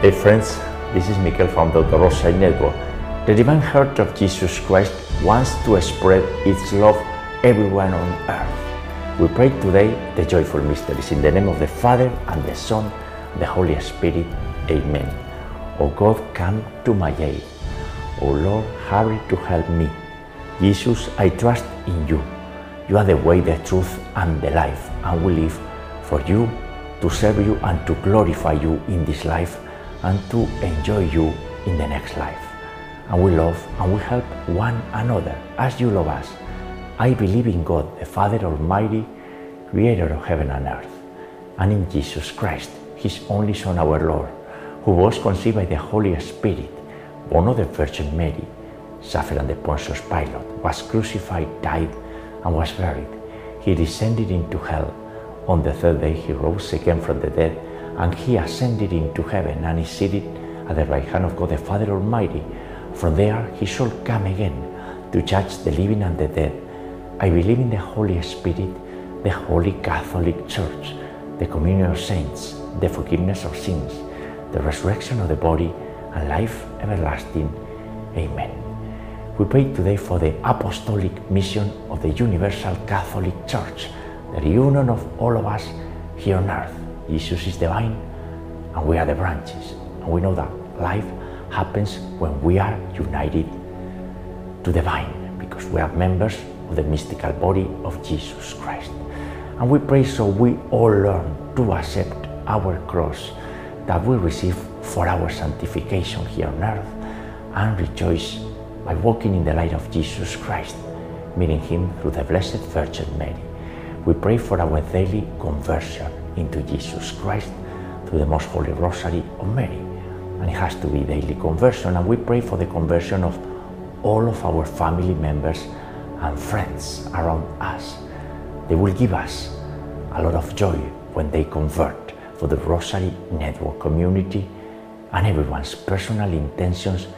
Hey friends, this is Michael from the Rosary Network. The Divine Heart of Jesus Christ wants to spread its love everywhere on earth. We pray today the joyful mysteries in the name of the Father and the Son and the Holy Spirit. Amen. O God, come to my aid. O Lord, hurry to help me. Jesus, I trust in you. You are the way, the truth, and the life, and we live for you, to serve you, and to glorify you in this life and to enjoy you in the next life. And we love and we help one another as you love us. I believe in God, the Father Almighty, creator of heaven and earth, and in Jesus Christ, his only Son, our Lord, who was conceived by the Holy Spirit, born of the Virgin Mary, suffered under Pontius Pilate, was crucified, died, and was buried. He descended into hell. On the third day, he rose again from the dead and he ascended into heaven and is seated at the right hand of God the Father Almighty. From there he shall come again to judge the living and the dead. I believe in the Holy Spirit, the Holy Catholic Church, the communion of saints, the forgiveness of sins, the resurrection of the body, and life everlasting. Amen. We pray today for the apostolic mission of the Universal Catholic Church, the reunion of all of us here on earth Jesus is the vine and we are the branches. And we know that life happens when we are united to the vine because we are members of the mystical body of Jesus Christ. And we pray so we all learn to accept our cross that we receive for our sanctification here on earth and rejoice by walking in the light of Jesus Christ, meeting Him through the Blessed Virgin Mary. We pray for our daily conversion into Jesus Christ through the Most Holy Rosary of Mary. And it has to be daily conversion. And we pray for the conversion of all of our family members and friends around us. They will give us a lot of joy when they convert for the Rosary Network community and everyone's personal intentions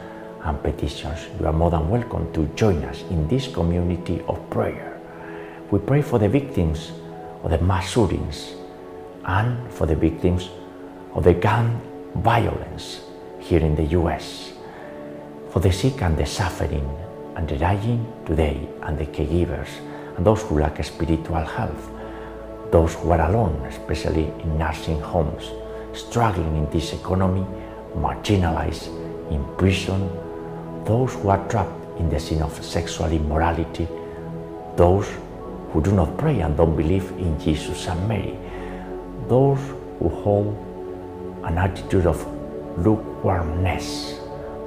and petitions. You are more than welcome to join us in this community of prayer. We pray for the victims of the mass shootings and for the victims of the gun violence here in the US, for the sick and the suffering and the dying today, and the caregivers, and those who lack spiritual health, those who are alone, especially in nursing homes, struggling in this economy, marginalized, in prison, those who are trapped in the sin of sexual immorality, those who do not pray and don't believe in Jesus and Mary, those who hold an attitude of lukewarmness,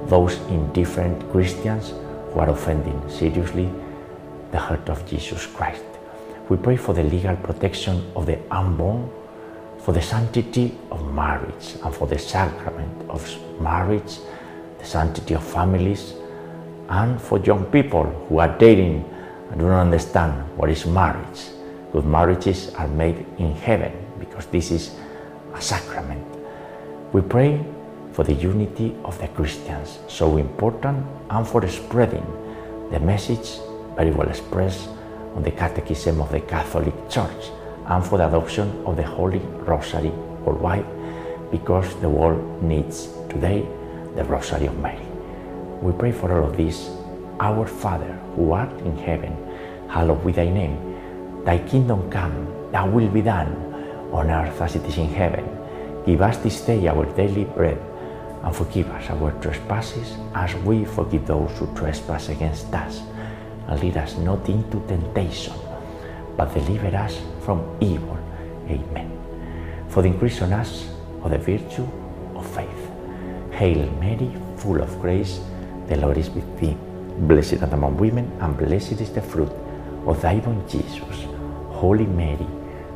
those indifferent Christians who are offending seriously the heart of Jesus Christ. We pray for the legal protection of the unborn, for the sanctity of marriage, and for the sacrament of marriage, the sanctity of families, and for young people who are dating and do not understand what is marriage. Good marriages are made in heaven because this is a sacrament. We pray for the unity of the Christians, so important, and for spreading the message very well expressed on the Catechism of the Catholic Church, and for the adoption of the Holy Rosary worldwide, because the world needs today the Rosary of Mary. We pray for all of this. Our Father, who art in heaven, hallowed be thy name. Thy kingdom come, thy will be done, on earth as it is in heaven. Give us this day our daily bread, and forgive us our trespasses as we forgive those who trespass against us. And lead us not into temptation, but deliver us from evil. Amen. For the increase on us of the virtue of faith. Hail Mary, full of grace, the Lord is with thee. Blessed art among women, and blessed is the fruit of thy womb, Jesus. Holy Mary,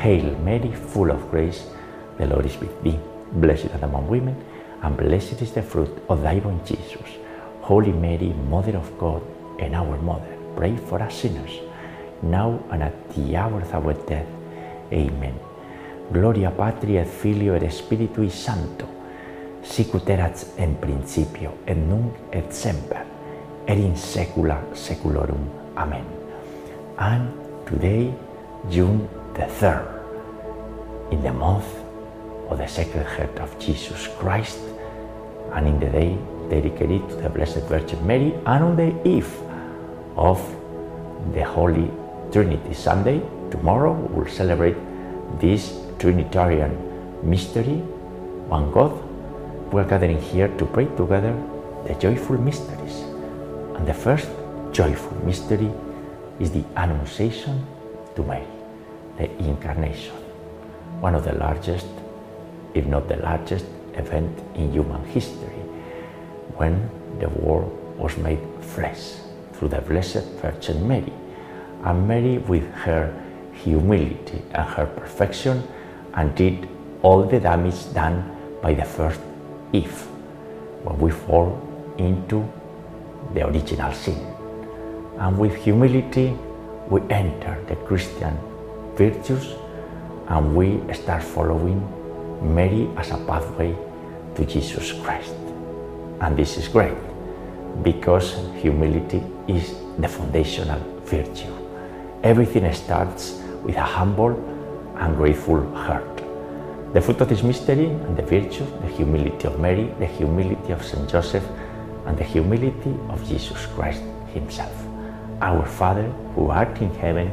Hail Mary, full of grace, the Lord is with thee. Blessed art among women, and blessed is the fruit of thy womb, Jesus. Holy Mary, Mother of God, and our Mother, pray for us sinners, now and at the hour of our death. Amen. Gloria Patri et Filio et Spiritui Sancto, sicut erat in principio, et nunc et semper, et in saecula saeculorum. Amen. And today, June the 3rd, in the month of the Sacred Heart of Jesus Christ, and in the day dedicated to the Blessed Virgin Mary, and on the eve of the Holy Trinity Sunday, tomorrow we'll celebrate this Trinitarian mystery, one God. We're gathering here to pray together the joyful mysteries. And the first joyful mystery is the Annunciation to Mary, the Incarnation, one of the largest, if not the largest, event in human history when the world was made flesh through the Blessed Virgin Mary. And Mary, with her humility and her perfection, undid all the damage done by the first Eve when we fall into the original sin. And with humility, we enter the Christian virtues and we start following Mary as a pathway to Jesus Christ. And this is great because humility is the foundational virtue. Everything starts with a humble and grateful heart. The fruit of this mystery and the virtue, the humility of Mary, the humility of Saint Joseph, and the humility of Jesus Christ Himself. Our Father, who art in heaven,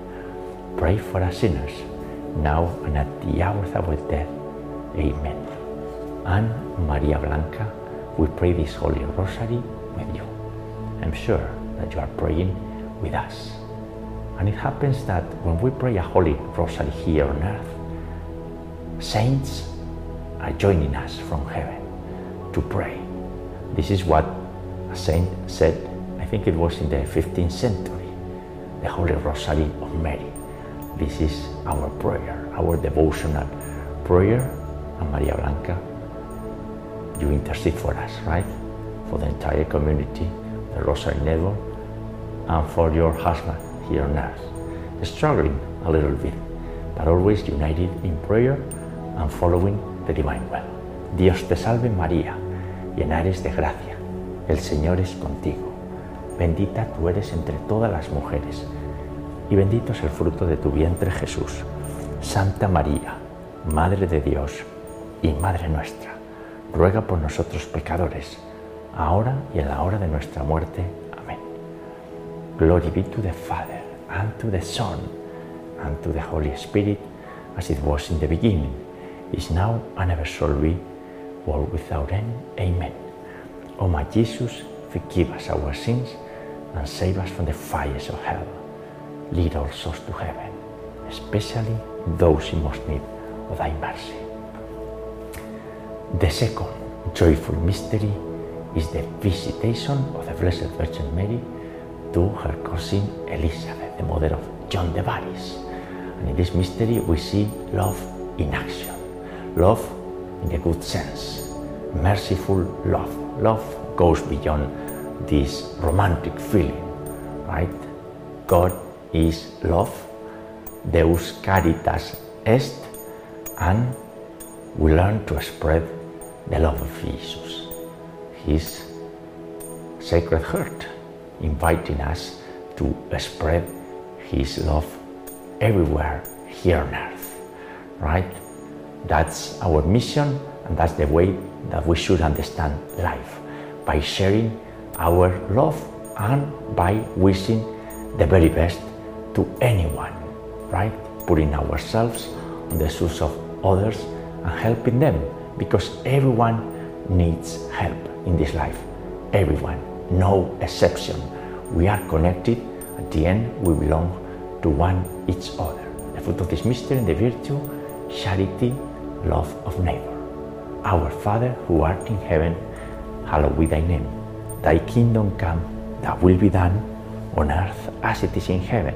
pray for us sinners, now and at the hour of our death. Amen. And Maria Blanca, we pray this Holy Rosary with you. I'm sure that you are praying with us. And it happens that when we pray a Holy Rosary here on earth, saints are joining us from heaven to pray. This is what a saint said, I think it was in the 15th century, the Holy Rosary of Mary. This is our prayer, our devotional prayer. And Maria Blanca, you intercede for us, right? For the entire community, the Rosary Network, and for your husband here on earth. Struggling a little bit, but always united in prayer and following the divine will. Dios te salve María, llena eres de gracia, el Señor es contigo. Bendita tú eres entre todas las mujeres, y bendito es el fruto de tu vientre Jesús. Santa María, Madre de Dios y Madre nuestra, ruega por nosotros pecadores, ahora y en la hora de nuestra muerte. Amén. Glory be to the Father, and to the Son, and to the Holy Spirit, as it was in the beginning, is now, and ever shall be, world without end. Amen. O my Jesus, forgive us our sins, and save us from the fires of hell. Lead all souls to heaven, especially those in most need of thy mercy. The second joyful mystery is the visitation of the Blessed Virgin Mary to her cousin Elizabeth, the mother of John the Baptist. And in this mystery, we see love in action, love in the good sense, merciful love. Love goes beyond this romantic feeling, right? God is love, Deus caritas est, and we learn to spread the love of Jesus, His Sacred Heart, inviting us to spread His love everywhere here on earth, right? That's our mission, and that's the way that we should understand life by sharing our love and by wishing the very best to anyone, right? Putting ourselves on the shoes of others and helping them because everyone needs help in this life. Everyone, no exception. We are connected. At the end, we belong to one each other. The fruit of this mystery and the virtue, charity, love of neighbor. Our Father who art in heaven, hallowed be thy name. Thy kingdom come, thy will be done on earth as it is in heaven.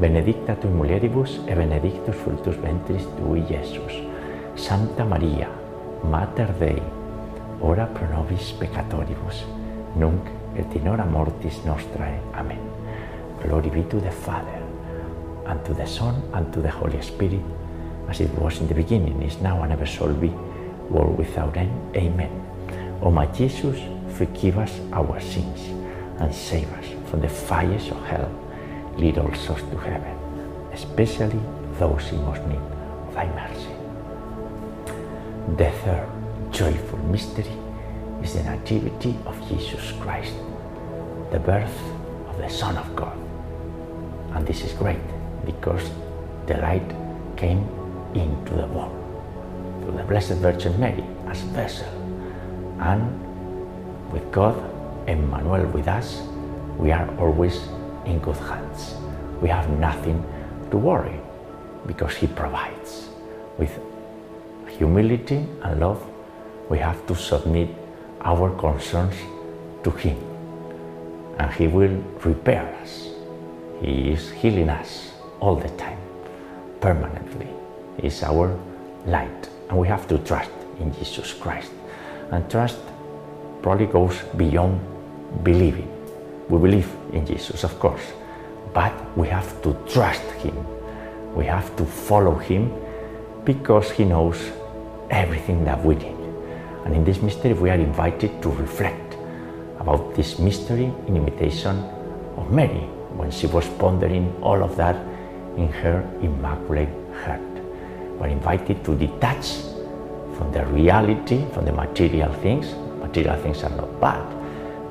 benedicta tu mulieribus, e benedictus fructus ventris tui, Iesus. Santa Maria, Mater Dei, ora pro nobis peccatoribus, nunc et in hora mortis nostrae. Amen. Glory be to the Father, and to the Son, and to the Holy Spirit, as it was in the beginning, is now, and ever shall be, world without end. Amen. O my Jesus, forgive us our sins, and save us from the fires of hell. Lead all souls to heaven, especially those in most need of thy mercy. The third joyful mystery is the Nativity of Jesus Christ, the birth of the Son of God. And this is great because the light came into the world through the Blessed Virgin Mary as vessel. And with God, Emmanuel with us, we are always in good hands. We have nothing to worry because He provides. With humility and love, we have to submit our concerns to Him. And He will repair us. He is healing us all the time, permanently. He is our light. And we have to trust in Jesus Christ. And trust probably goes beyond believing. We believe in Jesus, of course, but we have to trust Him. We have to follow Him because He knows everything that we need. And in this mystery, we are invited to reflect about this mystery in imitation of Mary when she was pondering all of that in her immaculate heart. We're invited to detach from the reality, from the material things. Material things are not bad,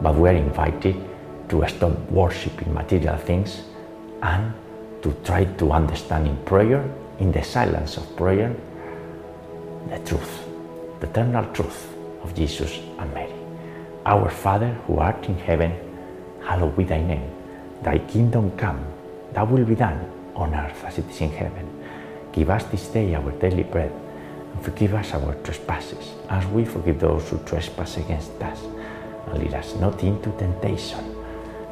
but we're invited to stop worshipping material things and to try to understand in prayer, in the silence of prayer, the truth, the eternal truth of Jesus and Mary. Our Father who art in heaven, hallowed be thy name. Thy kingdom come, thy will be done on earth as it is in heaven. Give us this day our daily bread, and forgive us our trespasses, as we forgive those who trespass against us. And lead us not into temptation,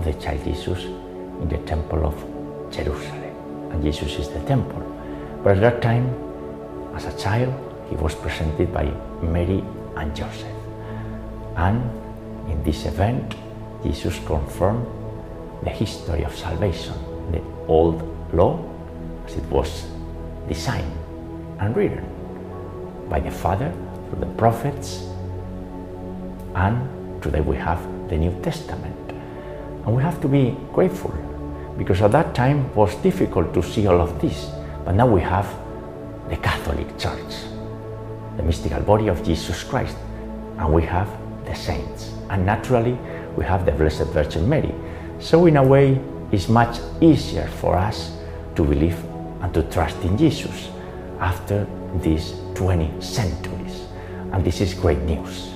of the child Jesus in the temple of Jerusalem. And Jesus is the temple. But at that time, as a child, he was presented by Mary and Joseph. And in this event, Jesus confirmed the history of salvation, the old law as it was designed and written by the Father through the prophets, and today we have the New Testament. And we have to be grateful because at that time it was difficult to see all of this, but now we have the Catholic Church, the mystical body of Jesus Christ, and we have the saints. And naturally, we have the Blessed Virgin Mary. So, in a way, it's much easier for us to believe and to trust in Jesus after these 20 centuries. And this is great news.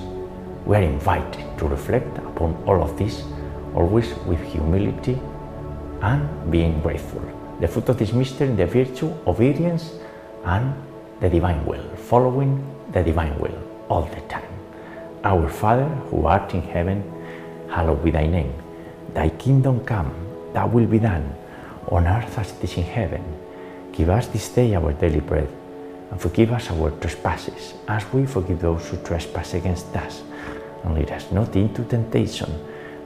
We are invited to reflect upon all of this, always with humility and being grateful. The fruit of this mystery, the virtue, obedience, and the divine will, following the divine will all the time. Our Father, who art in heaven, hallowed be thy name. Thy kingdom come, thy will be done, on earth as it is in heaven. Give us this day our daily bread, and forgive us our trespasses, as we forgive those who trespass against us. And lead us not into temptation,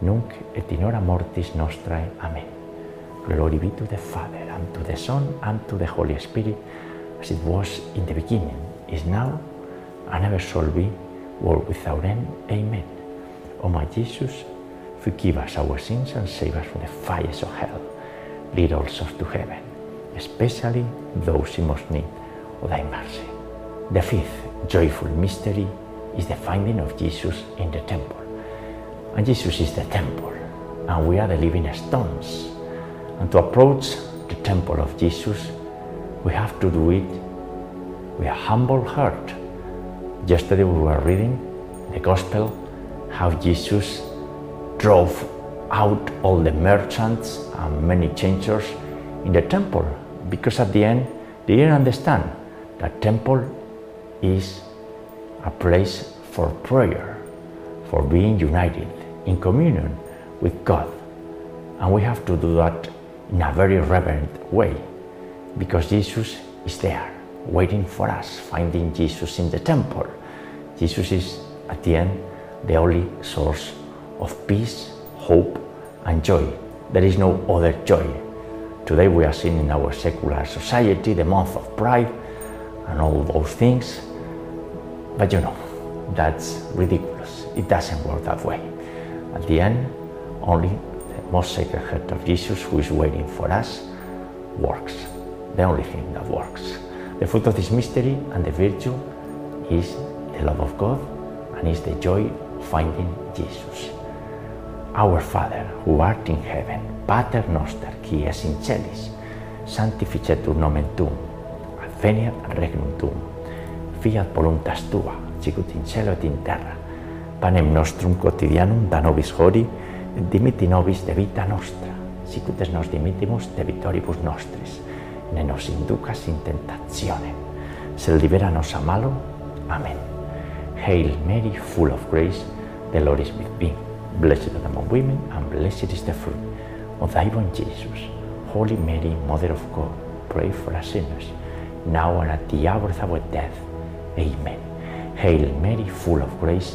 nunc et in hora mortis nostrae. Amen. Glory be to the Father, and to the Son, and to the Holy Spirit, as it was in the beginning, is now, and ever shall be, world without end. Amen. O my Jesus, forgive us our sins and save us from the fires of hell. Lead all souls to heaven, especially those in most need of thy mercy. The fifth joyful mystery is the finding of Jesus in the temple. And Jesus is the temple, and we are the living stones. And to approach the temple of Jesus, we have to do it with a humble heart. Yesterday we were reading the gospel how Jesus drove out all the merchants and many changers in the temple because at the end they didn't understand that temple is a place for prayer, for being united in communion with God. And we have to do that in a very reverent way because Jesus is there waiting for us, finding Jesus in the temple. Jesus is at the end the only source of peace, hope, and joy. There is no other joy. Today we are seeing in our secular society the month of pride and all those things. But you know, that's ridiculous. It doesn't work that way. At the end, only the most sacred heart of Jesus, who is waiting for us, works. The only thing that works. The fruit of this mystery and the virtue is the love of God and is the joy of finding Jesus. Our Father, who art in heaven, Pater noster, qui es in celis, sanctificetur nomen tuum, adveniat regnum tuum, fiat voluntas tua, sicut in cielo et in terra. Panem nostrum quotidianum da nobis hori, et dimitti nobis de vita nostra, sicut es nos dimittimus de vitoribus nostris, ne nos inducas in tentazione, sed libera nos a malo. Amen. Hail Mary, full of grace, the Lord is with thee. Blessed art among women, and blessed is the fruit of thy womb, Jesus. Holy Mary, Mother of God, pray for us sinners, now and at the hour of our death. Amen. Hail Mary, full of grace,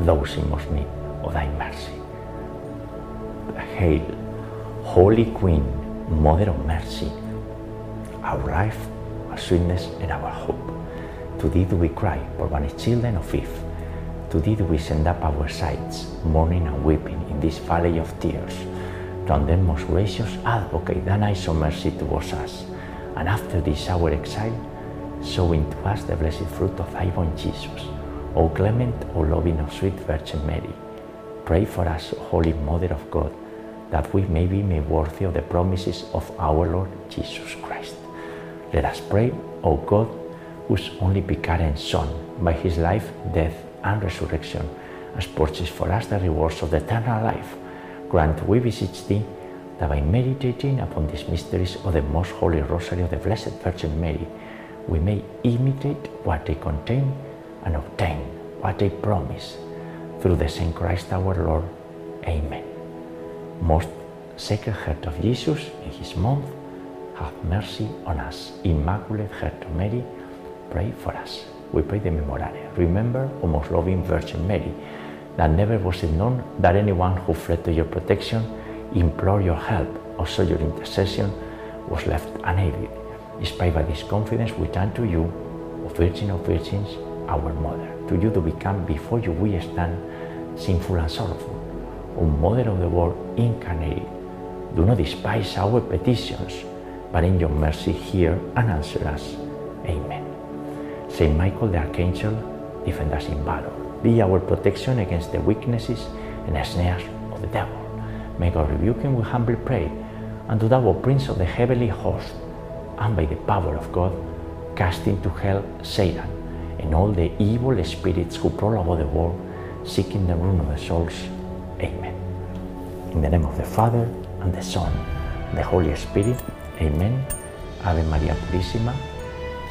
those in most need of oh, thy mercy. Hail, Holy Queen, Mother of Mercy, our life, our sweetness, and our hope. To thee do we cry, poor banished children of Eve. To thee do we send up our sighs, mourning and weeping in this valley of tears. Turn then, most gracious Advocate, thine eyes of mercy towards us, and after this our exile, show to us the blessed fruit of thy womb, Jesus. O clement, O loving, O sweet Virgin Mary, pray for us, Holy Mother of God, that we may be made worthy of the promises of our Lord Jesus Christ. Let us pray, O God, whose only begotten Son, by his life, death, and resurrection, has purchased for us the rewards of the eternal life. Grant, we beseech thee, that by meditating upon these mysteries of the most holy rosary of the Blessed Virgin Mary, we may imitate what they contain and obtain what they promise through the same Christ our Lord. Amen. Most Sacred Heart of Jesus, in his month, have mercy on us. Immaculate Heart of Mary, pray for us. We pray the Memorare. Remember, O most loving Virgin Mary, that never was it known that anyone who fled to your protection, implored your help, or sought your intercession, was left unaided. Inspired by this confidence, we turn to you, O Virgin of Virgins, our Mother. To you to become before you we stand, sinful and sorrowful. O Mother of the world incarnate, do not despise our petitions, but in your mercy hear and answer us. Amen. Saint Michael the Archangel, defend us in battle. Be our protection against the weaknesses and snares of the devil. May God rebuke him, we humbly pray. And to thou, Prince of the heavenly host, and by the power of God, cast into hell Satan and all the evil spirits who prowl about the world, seeking the ruin of the souls. Amen. In the name of the Father, and the Son, the Holy Spirit. Amen. Ave María Purísima,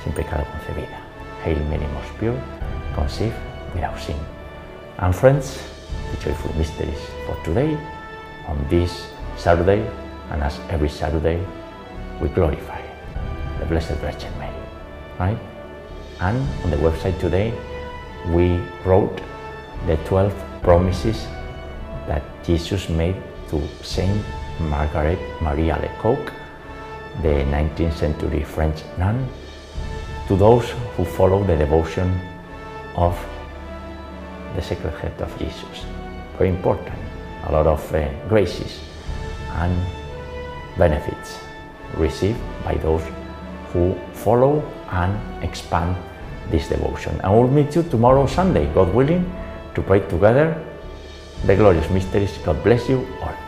sin pecado concebida. Hail Mary, most pure, conceived without sin. And friends, the joyful mysteries for today, on this Saturday, and as every Saturday, we glorify the Blessed Virgin Mary. Right? And on the website today, we wrote the 12 promises that Jesus made to Saint Margaret Marie Alacoque, the 19th century French nun, to those who follow the devotion of the Sacred Heart of Jesus. Very important, a lot of uh, graces and benefits received by those who follow and expand this devotion. And we'll meet you tomorrow, Sunday, God willing, to pray together the glorious mysteries. God bless you all.